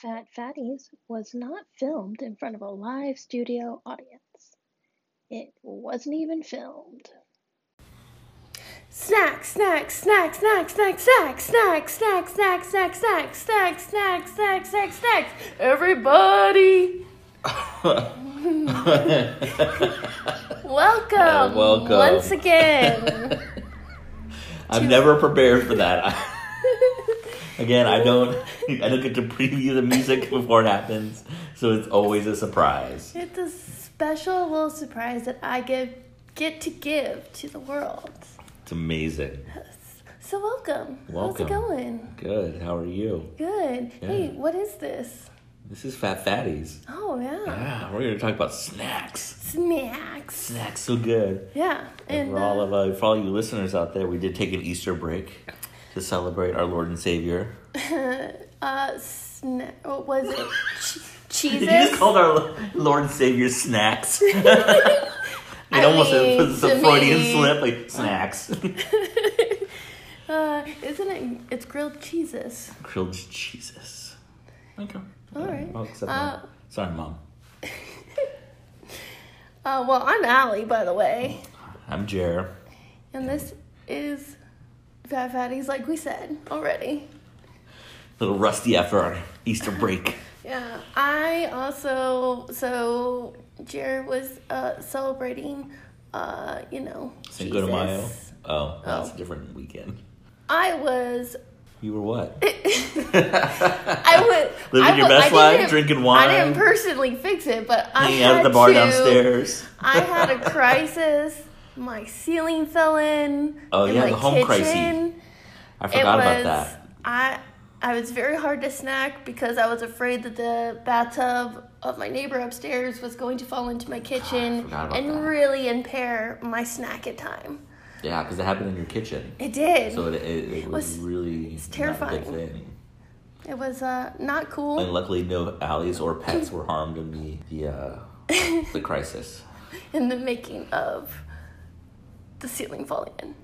Fat Fatties was not filmed in front of a live studio audience. It wasn't even filmed. Snack, snack, snack, snack, snack, snack, snack, snack, snack, snack, snack, snack, snack, snack, snack, snack. Everybody, welcome, welcome. once again. I'm never prepared for that. Again, I don't I don't get to preview the music before it happens, so it's always a surprise. It's a special little surprise that I give get to give to the world. It's amazing. So welcome. Welcome. How's it going? Good. How are you? Good. Hey, what is this? This is Fat Fatties. Oh yeah, Yeah, we're gonna talk about snacks. snacks. Snacks so good. Yeah, And and for all uh, of uh, for all you listeners out there, we did take an Easter break to celebrate our Lord and Savior. uh, sna- what was it? Ch- You just called our Lord and Savior snacks. it I almost mean, was a Freudian me- slip, like snacks. uh, isn't it? It's grilled cheeses. Grilled cheeses. Okay. All right. I'll accept Uh, that. Sorry, mom. Uh, well, I'm Allie, by the way, I'm Jer. and this is Fat Fatties, like we said already. A little rusty after our Easter break. Yeah, I also so Jared was uh, celebrating, uh, you know, Cinco de Mayo. Oh, that's Oh. a different weekend. I was You were what? I would Living I your best I life, drinking I didn't personally fix it, but I Hanging out at the bar to- downstairs. I had a crisis. My ceiling fell in. Oh, in yeah, my the home crisis. kitchen. I forgot about that. I I was very hard to snack because I was afraid that the bathtub of my neighbor upstairs was going to fall into my kitchen about and that. really impair my snack at time. Yeah, because it happened in your kitchen. It did. So it, it, it was, was- really it's terrifying. it was uh, not cool. And luckily, no alleys or pets were harmed in the the uh, the crisis. in the making of the ceiling falling in.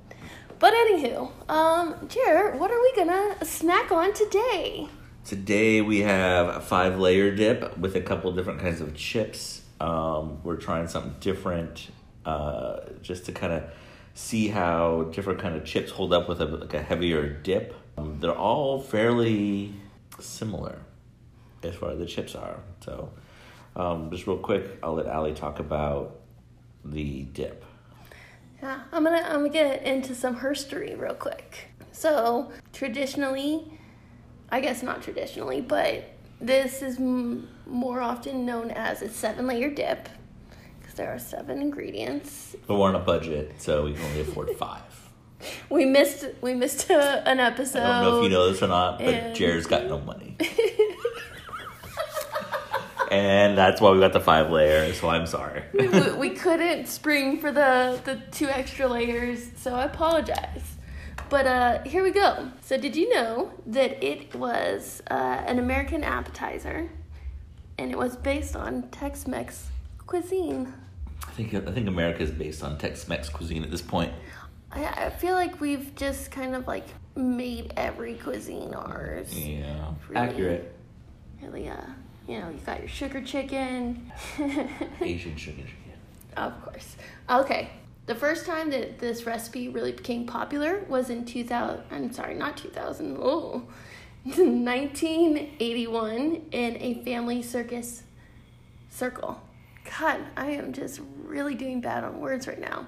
But anywho, um, Jer, what are we gonna snack on today? Today we have a five layer dip with a couple different kinds of chips. Um, we're trying something different, uh, just to kind of see how different kind of chips hold up with a like a heavier dip. Um, they're all fairly similar as far as the chips are. So, um, just real quick, I'll let Allie talk about the dip. Yeah, I'm gonna I'm gonna get into some herstory real quick. So traditionally, I guess not traditionally, but this is m- more often known as a seven layer dip because there are seven ingredients. But we're on a budget, so we can only afford five. We missed we missed a, an episode. I don't know if you know this or not, but and- Jared's got no money. and that's why we got the five layers, so I'm sorry. we, we couldn't spring for the the two extra layers, so I apologize. But uh, here we go. So did you know that it was uh, an American appetizer, and it was based on Tex-Mex cuisine? I think I think America is based on Tex-Mex cuisine at this point. I, I feel like we've just kind of like made every cuisine ours. Yeah, Really? accurate. Really, uh, you know, you got your sugar chicken. Asian sugar chicken. Of course. Okay. The first time that this recipe really became popular was in 2000. I'm sorry, not 2000. Oh, 1981 in a family circus circle. God, I am just really doing bad on words right now.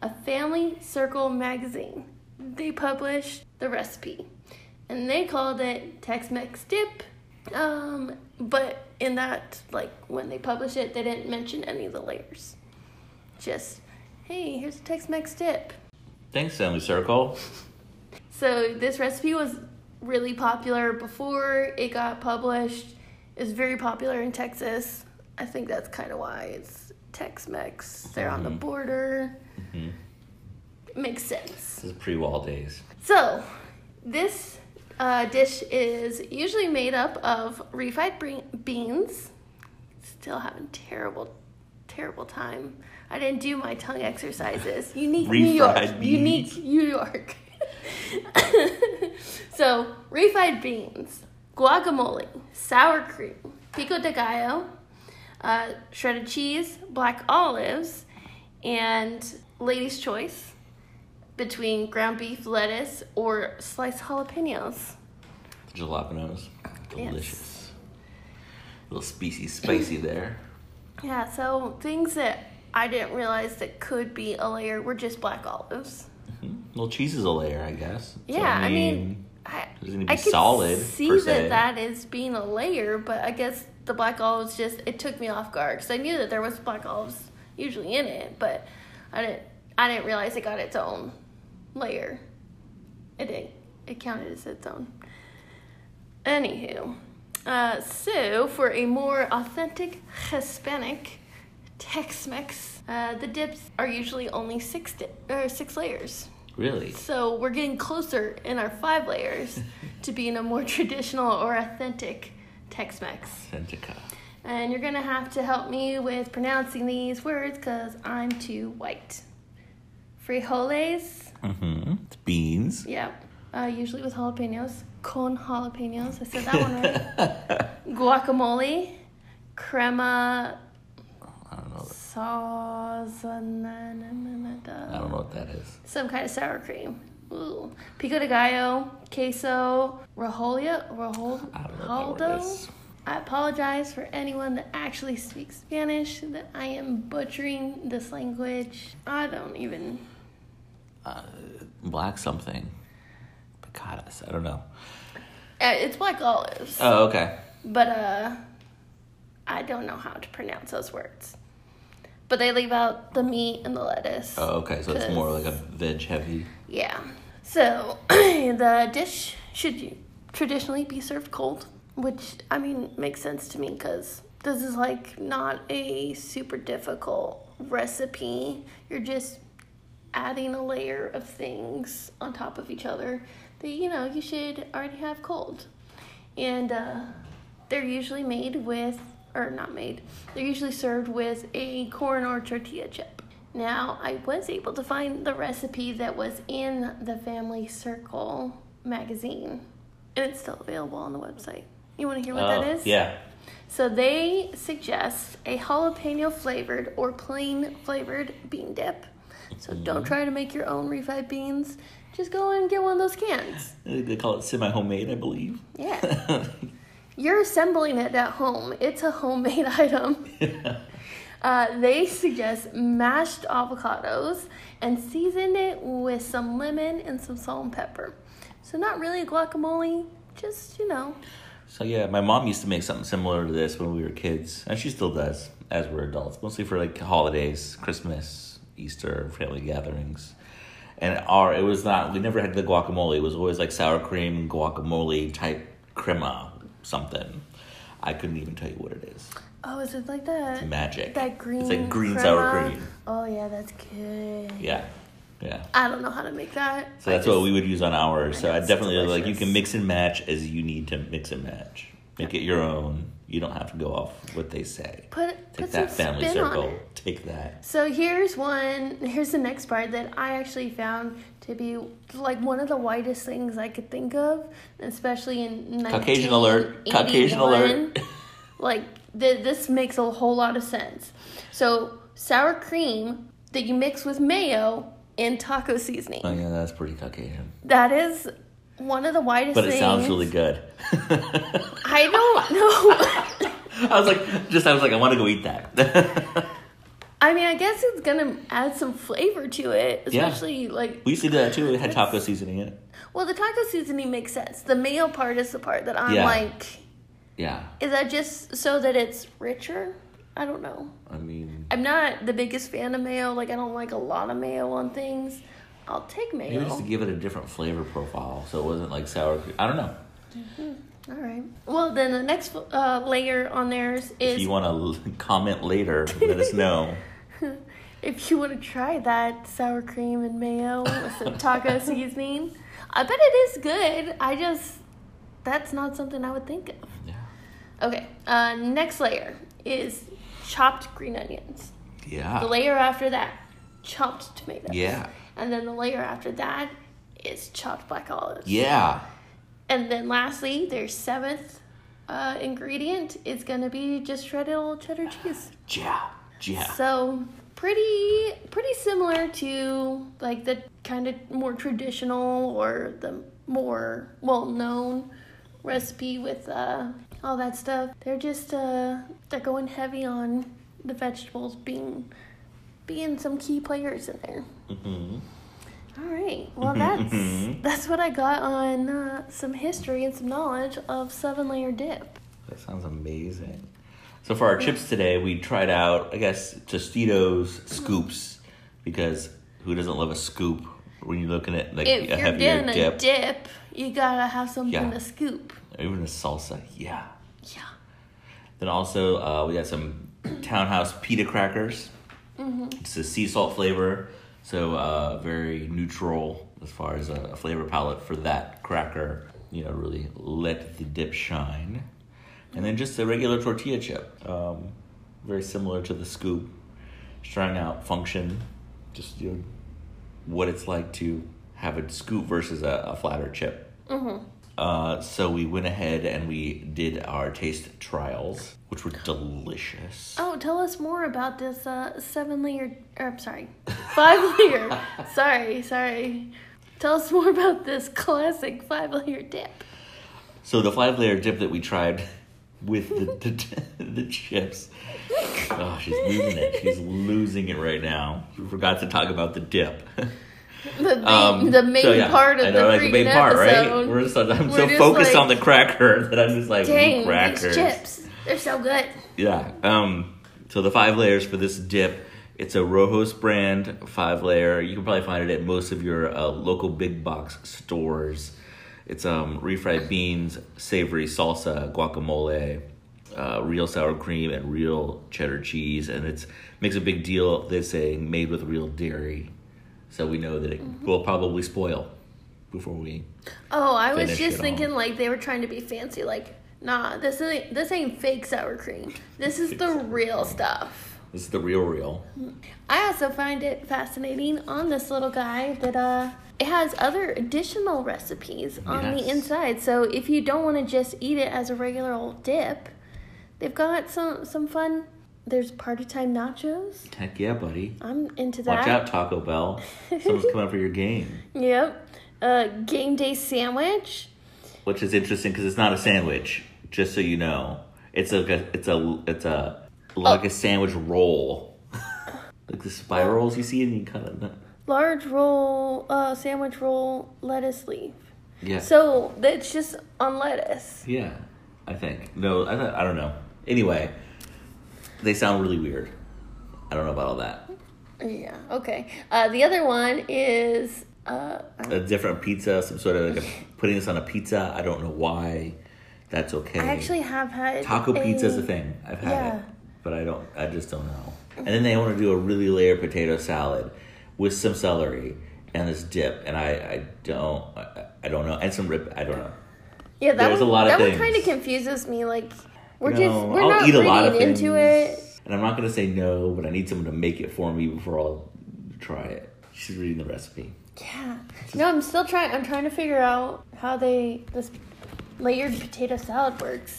A family circle magazine. They published the recipe and they called it Tex Mex dip. Um, but in that, like, when they published it, they didn't mention any of the layers just hey here's a tex-mex dip Thanks, Family Circle. so this recipe was really popular before it got published It's very popular in texas i think that's kind of why it's tex-mex they're on the Mhm. border Mhm. makes sense This is pre-wall days. so this uh, dish is usually made up of refried bre- beans. Still having terrible terrible time. I didn't do my tongue exercises. Unique new york. Beans. unique new york. So refried beans guacamole, sour cream, pico de gallo, uh, shredded cheese, black olives, and lady's choice between ground beef, lettuce, or sliced jalapenos. Jalapenos. Yes. Delicious. little spicy, spicy there. Yeah, so things that I didn't realize that could be a layer were just black olives. Mhm. Well, cheese is a layer, I guess. So, Yeah, I mean, I, doesn't to I be could solid, see that that is being a layer, but I guess the black olives just it took me off guard because I knew that there was black olives usually in it, but I didn't I didn't realize it got its own layer. It didn't. It counted as its own. Anywho, uh, so for a more authentic Hispanic Tex-Mex, uh, the dips are usually only six di- or six layers. really? So we're getting closer in our five layers to being a more traditional or authentic Tex-Mex. Authentica. And you're gonna have to help me with pronouncing these words because I'm too white. Frijoles, Mm-hmm. It's beans. yeah, uh, usually with jalapenos. Con jalapenos, I said that one right. Guacamole, crema, I don't know. sauce, I don't know what that is. some kind of sour cream. Ooh. Pico de gallo, queso, rojolia, rojol, I don't know what that. I apologize for anyone that actually speaks Spanish that I am butchering this language. I don't even. Black something. Picadas. I don't know. Uh, it's black olives, Oh, okay. but uh, I don't know how to pronounce those words. But they leave out the meat and the lettuce. Oh, okay. So it's more like a veg heavy. Yeah. So the dish should traditionally be served cold, which I mean makes sense to me because this is like not a super difficult recipe. You're just adding a layer of things on top of each other that you know you should already have cold, and uh, they're usually made with or not made. They're usually served with a corn or tortilla chip. Now, I was able to find the recipe that was in the Family Circle magazine, and it's still available on the website. You want to hear what oh, that is? Yeah. So they suggest a jalapeno flavored or plain flavored bean dip. So Mm-hmm. don't try to make your own refried beans. Just go and get one of those cans. They call it semi homemade, I believe. Yeah. You're assembling it at home. It's a homemade item. Yeah. Uh, they suggest mashed avocados and season it with some lemon and some salt and pepper. So not really guacamole, just you know. So yeah, my mom used to make something similar to this when we were kids, and she still does as we're adults, mostly for like holidays, Christmas, Easter, family gatherings. And our it was not we never had the guacamole. It was always like sour cream guacamole type crema something. I couldn't even tell you what it is. Oh, is it like that? Magic. That green. It's like green sour cream. Oh yeah, that's good. Yeah, yeah. I don't know how to make that. So I that's what we would use on ours. So I it's definitely like you can mix and match as you need to mix and match. Make it your own. You don't have to go off what they say. put Take put that family circle. Take that. So here's one. Here's the next part that I actually found to be like one of the whitest things I could think of, especially in Caucasian alert. Caucasian alert. like th- this makes a whole lot of sense. So sour cream that you mix with mayo and taco seasoning. Oh yeah, that's pretty Caucasian. That is one of the whitest. But it sounds really good. I don't know. I was like, just I was like, I want to go eat that. I mean, I guess it's gonna add some flavor to it, Yeah. especially like we used to do that too. It had taco seasoning in it. Well, the taco seasoning makes sense. The mayo part is the part that I'm Yeah. like, Yeah, is that just so that it's richer? I don't know. I mean, I'm not the biggest fan of mayo. Like, I don't like a lot of mayo on things. I'll take mayo. maybe just to give it a different flavor profile, so it wasn't like sour. I don't know. All right. Well, then the next uh, layer on theirs is. If you want to comment later, let us know. if you want to try that sour cream and mayo with some taco seasoning. I bet it is good. I just, that's not something I would think of. Yeah. Okay, uh, next layer is chopped green onions. Yeah. The layer after that, chopped tomatoes. Yeah. And then the layer after that is chopped black olives. Yeah. And then lastly, their seventh uh, ingredient is going to be just shredded old cheddar cheese. Yeah. Yeah. So pretty pretty similar to like the kind of more traditional or the more well known recipe with uh, all that stuff. They're just uh, they're going heavy on the vegetables being being some key players in there. hmm All right. Well, that's that's what I got on uh, some history and some knowledge of seven layer dip. That sounds amazing. So for our chips today, we tried out, I guess, Tostitos scoops because who doesn't love a scoop when you're looking at like If a you're heavier a dip, dip, you gotta have something Yeah. to scoop. even a salsa? Yeah. Yeah. Then also uh, we got some Townhouse pita crackers. It's a sea salt flavor, so uh, very neutral as far as a, a flavor palette for that cracker. You know, really let the dip shine. And then just a regular tortilla chip, um, very similar to the scoop. Just trying out function, just you know, what it's like to have a scoop versus a, a flatter chip. Uh, so we went ahead and we did our taste trials, which were delicious. Oh, tell us more about this uh, seven layer. Or, I'm sorry, five layer. sorry, sorry. Tell us more about this classic five layer dip. So the five layer dip that we tried with the the, the chips. Oh, she's losing it. She's losing it right now. We forgot to talk about the dip. The main, Um, the main so yeah, part of I know, the like the main part, episode. right? We're just, I'm We're so just focused like, on the cracker that I'm just like Dang, "Ooh, crackers. these chips. They're so good. Yeah. Um. So the five layers for this dip, it's a Rojos brand five layer. You can probably find it at most of your uh, local big box stores. It's um refried beans, savory salsa, guacamole, uh, real sour cream, and real cheddar cheese, and it's makes a big deal. They're saying made with real dairy, so we know that it Mm-hmm. will probably spoil before we. Oh, I was just thinking all. like they were trying to be fancy. Like, nah, this ain't this ain't fake sour cream. This is the real stuff. This is the real real. I also find it fascinating on this little guy that uh it has other additional recipes on the inside. So if you don't want to just eat it as a regular old dip, they've got some some fun. There's party time nachos. Heck yeah, buddy. I'm into that. Watch out, Taco Bell. Someone's coming for your game. Yep. Uh, game day sandwich. which is interesting because it's not a sandwich. Just so you know, it's a it's a it's a like a sandwich roll, like the spirals you see, and you kind of Large roll, uh, sandwich roll, lettuce leaf. yeah So that's just on lettuce. yeah. I think no, I don't, I don't know. Anyway, they sound really weird. I don't know about all that. Yeah. Okay. Uh, the other one is uh, A different pizza, some sort of like a, putting this on a pizza. I don't know why. That's okay. I actually have had Taco a, pizza is a thing. I've had Yeah. it, but I don't. I just don't know. And then they want to do a really layered potato salad with some celery and this dip, and I, I don't. I, I don't know, and some rib. I don't know. Yeah, that there's one, a lot of that one things. kind of confuses me. Like we're No, just we're I'll not eat a lot of into it. And I'm not gonna say no, but I need someone to make it for me before I'll try it. She's reading the recipe. Yeah. No, I'm still trying. I'm trying to figure out how they this layered potato salad works.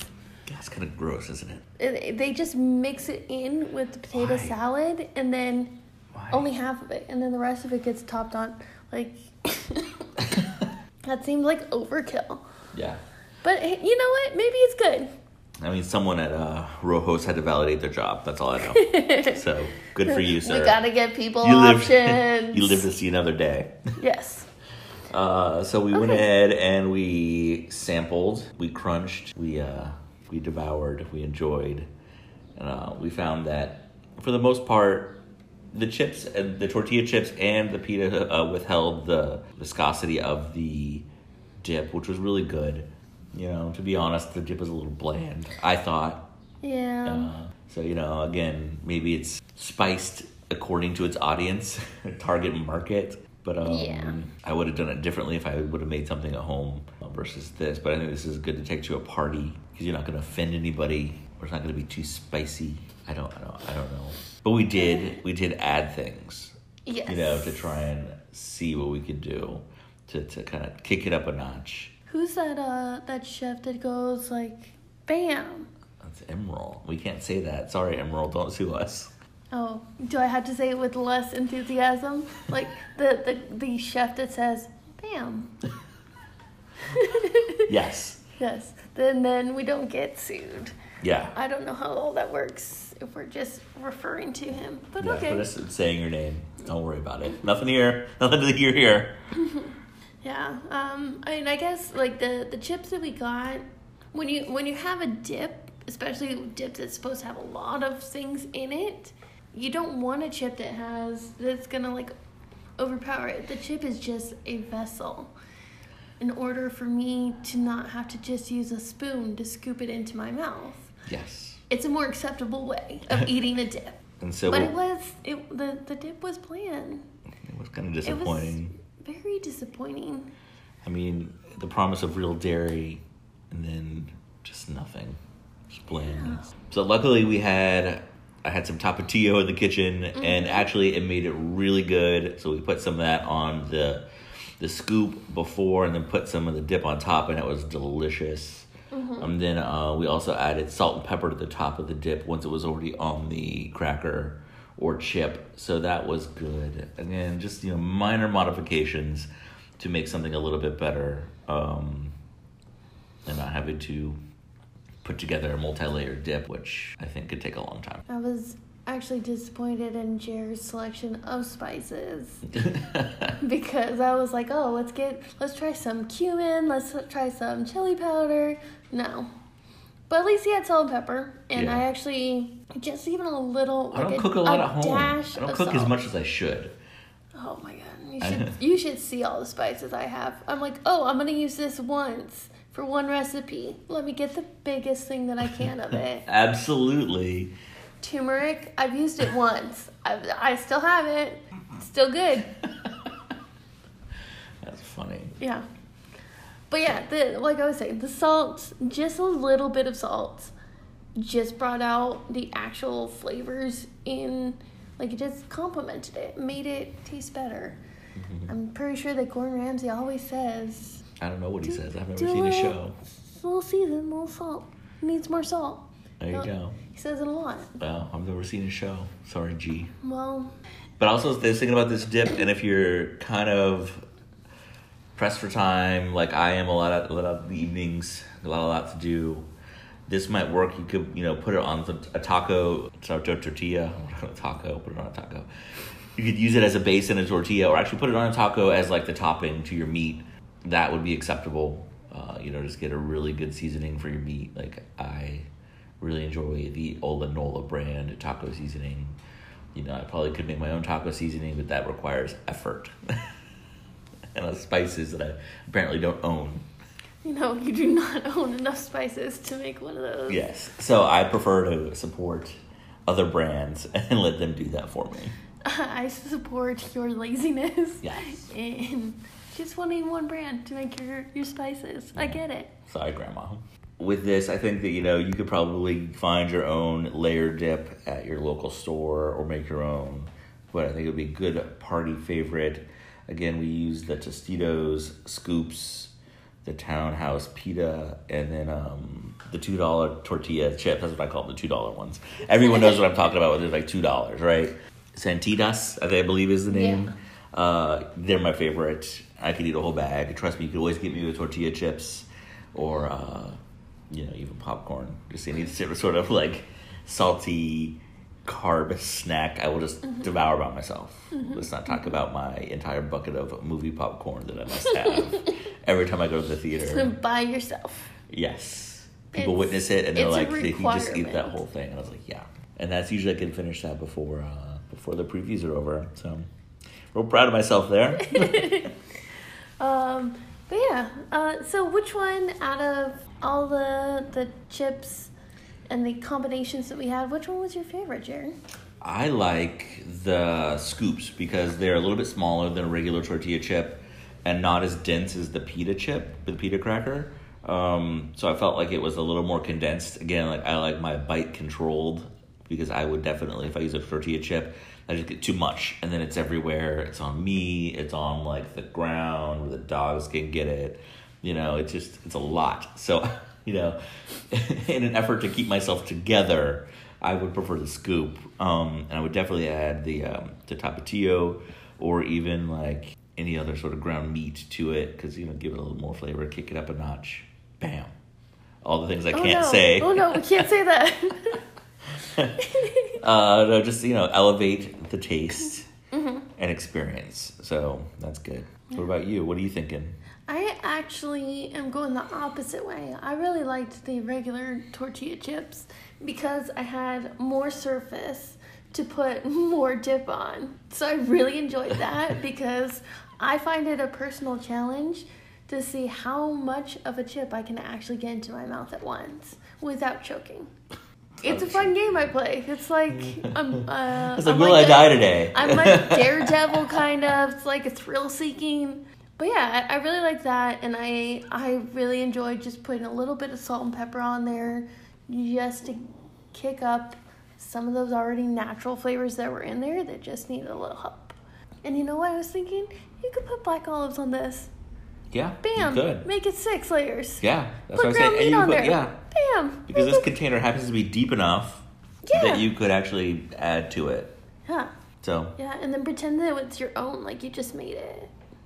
That's kind of gross, isn't it? They just mix it in with the potato Why? salad, and then? Only half of it, and then the rest of it gets topped on. Like that seems like overkill. yeah. But hey, you know what? Maybe it's good. I mean, someone at uh, Rojos had to validate their job. That's all I know. so good for you, sir. We gotta give people you live, options. you live to see another day. Yes. Uh, so we went ahead and we sampled, we crunched, we uh, we devoured, we enjoyed, and uh, we found that for the most part, the chips, and the tortilla chips, and the pita uh, withheld the viscosity of the dip, which was really good. You know, to be honest, the dip was a little bland. I thought. Yeah. Uh, so you know, again, maybe it's spiced according to its audience, target market. But um, Yeah. I would have done it differently if I would have made something at home uh, versus this. But I think this is good to take to a party because you're not going to offend anybody, or it's not going to be too spicy. I don't, I don't, I don't know. But we did, we did add things, yes. you know, to try and see what we could do to to kind of kick it up a notch. Who's that? Uh, that chef that goes like, bam. That's Emeril. We can't say that. Sorry, Emeril. Don't sue us. Oh, do I have to say it with less enthusiasm? Like the the, the chef that says, bam. Yes. Yes. Then then we don't get sued. Yeah. I don't know how all that works if we're just referring to him. But Yeah, okay. but just saying your name. Don't worry about it. Nothing here. Nothing to hear here. Yeah. Um. I mean, I guess like the the chips that we got when you when you have a dip, especially dip that's supposed to have a lot of things in it, you don't want a chip that has that's gonna like overpower it. The chip is just a vessel. In order for me to not have to just use a spoon to scoop it into my mouth, Yes. It's a more acceptable way of eating a dip. And so but we'll- it was it the the dip was bland. it was kind of It was disappointing. very disappointing. I mean, the promise of real dairy, and then just nothing. Just bland. So luckily we had I had some tapatio in the kitchen, Mm-hmm. and actually it made it really good. So we put some of that on the the scoop before, and then put some of the dip on top, and it was delicious. Mm-hmm. And then uh, we also added salt and pepper to the top of the dip once it was already on the cracker or chip. So that was good. Again, just you know minor modifications to make something a little bit better, um, and not having to put together a multi-layered dip, which I think could take a long time. I was actually disappointed in Jared's selection of spices because I was like, oh, let's get, let's try some cumin, let's try some chili powder. No. But at least he had salt and pepper, and Yeah. I actually just even a little. I don't like cook a lot at home. dash I don't cook as much as I should. Oh my god, you should you should see all the spices I have. I'm like, oh, I'm gonna use this once for one recipe. Let me get the biggest thing that I can of it. Absolutely. Turmeric, I've used it once. I, I still have it. Still good. That's funny. Yeah. But yeah, the like I was saying, the salt, just a little bit of salt, just brought out the actual flavors in, like it just complemented it, made it taste better. Mm-hmm. I'm pretty sure that Gordon Ramsay always says, I don't know what he says. I've never a seen little- show. a little season, little salt. Needs more salt. There you go. He says it a lot. Well, I've never seen his show. Sorry, G. Well, But also, I was thinking about this dip, and if you're kind of pressed for time, like I am, a lot of a lot of the evenings, a lot, a lot to do. This might work. You could, you know, put it on a taco, tor- tor- tortilla, taco. Put it on a taco. You could use it as a base in a tortilla, or actually put it on a taco as like the topping to your meat. That would be acceptable. Uh, you know, just get a really good seasoning for your meat. Like I really enjoy the Ola Nola brand taco seasoning. You know, I probably could make my own taco seasoning, but that requires effort and uh, spices that I apparently don't own. you know, you do not own enough spices to make one of those. Yes, so I prefer to support other brands and let them do that for me. I support your laziness. Yes. And just wanting one brand to make your, your spices. I get it. Sorry, Grandma. With this, I think that you know you could probably find your own layer dip at your local store or make your own. But I think it would be a good party favorite. Again, we use the Tostitos scoops, the Townhouse pita, and then um, the two dollar tortilla chips. That's what I call them, the two dollar ones. Everyone knows what I'm talking about. They're like two dollars, right? Santitas, I believe is the name. Uh, they're my favorite. I could eat a whole bag. Trust me, you could always get me with tortilla chips or uh, you know even popcorn. Just any sort of like salty carb snack. I will just devour by myself. Let's not talk about my entire bucket of movie popcorn that I must have every time I go to the theater. By yourself. Yes, people It's- witness it and they're like, "Did you just eat that whole thing?" And I was like, "Yeah." And that's usually I can finish that before uh, before the previews are over. So, real proud of myself there. Um, but yeah, uh, so which one out of all the the chips and the combinations that we had, which one was your favorite, Jared? I like the scoops because they're a little bit smaller than a regular tortilla chip and not as dense as the pita chip, the pita cracker. Um, so I felt like it was a little more condensed. Again, like I like my bite controlled because I would definitely, if I use a tortilla chip, I just get too much and then it's everywhere. It's on me, it's on like the ground where the dogs can get it. You know, it's just it's a lot. So, you know, in an effort to keep myself together, I would prefer the scoop. Um, and I would definitely add the um, the tapatio or even like any other sort of ground meat to it because you know give it a little more flavor, kick it up a notch. Bam. All the things I Oh, can't no. say. Oh no, we can't say that. Uh, no, just you know, elevate the taste and experience. So that's good. What about you? What are you thinking? I actually am going the opposite way. I really liked the regular tortilla chips because I had more surface to put more dip on. So I really enjoyed that because I find it a personal challenge to see how much of a chip I can actually get into my mouth at once without choking. It's a fun game I play. It's like I'm. Uh, It's like, I'm will like I a- die today? I'm like Daredevil kind of. It's like a thrill seeking. But yeah, I, I really like that, and I I really enjoyed just putting a little bit of salt and pepper on there, just to kick up some of those already natural flavors that were in there that just needed a little help. And you know what I was thinking? You could put black olives on this. yeah, Bam! could. Make it six layers. Yeah, that's Put what I'm saying. And meat you on put- there. yeah, Bam! because this it- container happens to be deep enough Yeah. that you could actually add to it. Yeah. So Yeah, and then pretend that it's your own, like you just made it.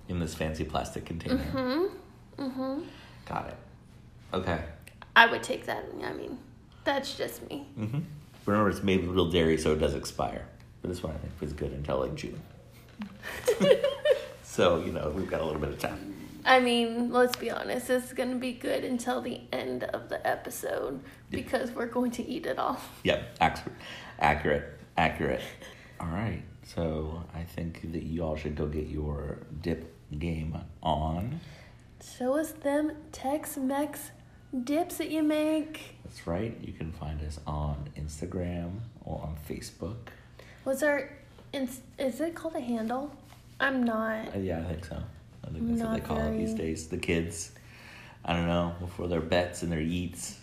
In this fancy plastic container. Mm-hmm. Mm-hmm. Got it. Okay. I would take that. I mean, that's just me. hmm Remember, it's made with real dairy, so it does expire. But this one I think was good until like June. so you know we've got a little bit of time. I mean, let's be honest, this is going to be good until the end of the episode because we're going to eat it all. Yep, accurate, accurate, accurate. All right, so I think that you all should go get your dip game on. Show us them Tex Mex dips that you make. That's right. You can find us on Instagram or on Facebook. What's our. Is, is it called a handle? I'm not. Uh, yeah, I think so. I think that's what they Not call it these days. The kids, I don't know, before their bets and their eats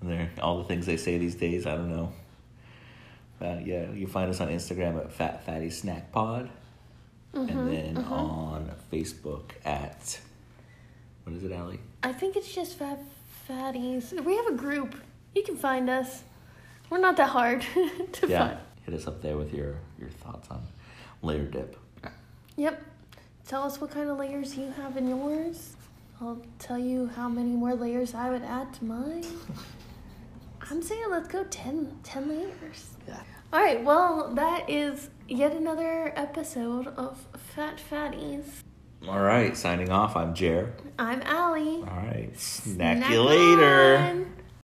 and their all the things they say these days. I don't know. Uh, yeah, you find us on Instagram at Fat Fatty Snack Pod, Mm-hmm, and then on Facebook at what is it, Allie? I think it's just Fat Fatties. We have a group. You can find us. We're not that hard to find. Yeah, find. hit us up there with your your thoughts on layer dip. Yep. Tell us what kind of layers you have in yours. I'll tell you how many more layers I would add to mine. I'm saying let's go 10, 10 layers. Yeah. All right, well, that is yet another episode of Fat Fatties. All right, signing off. I'm Jer. I'm Allie. All right, snack, Snack you later. on.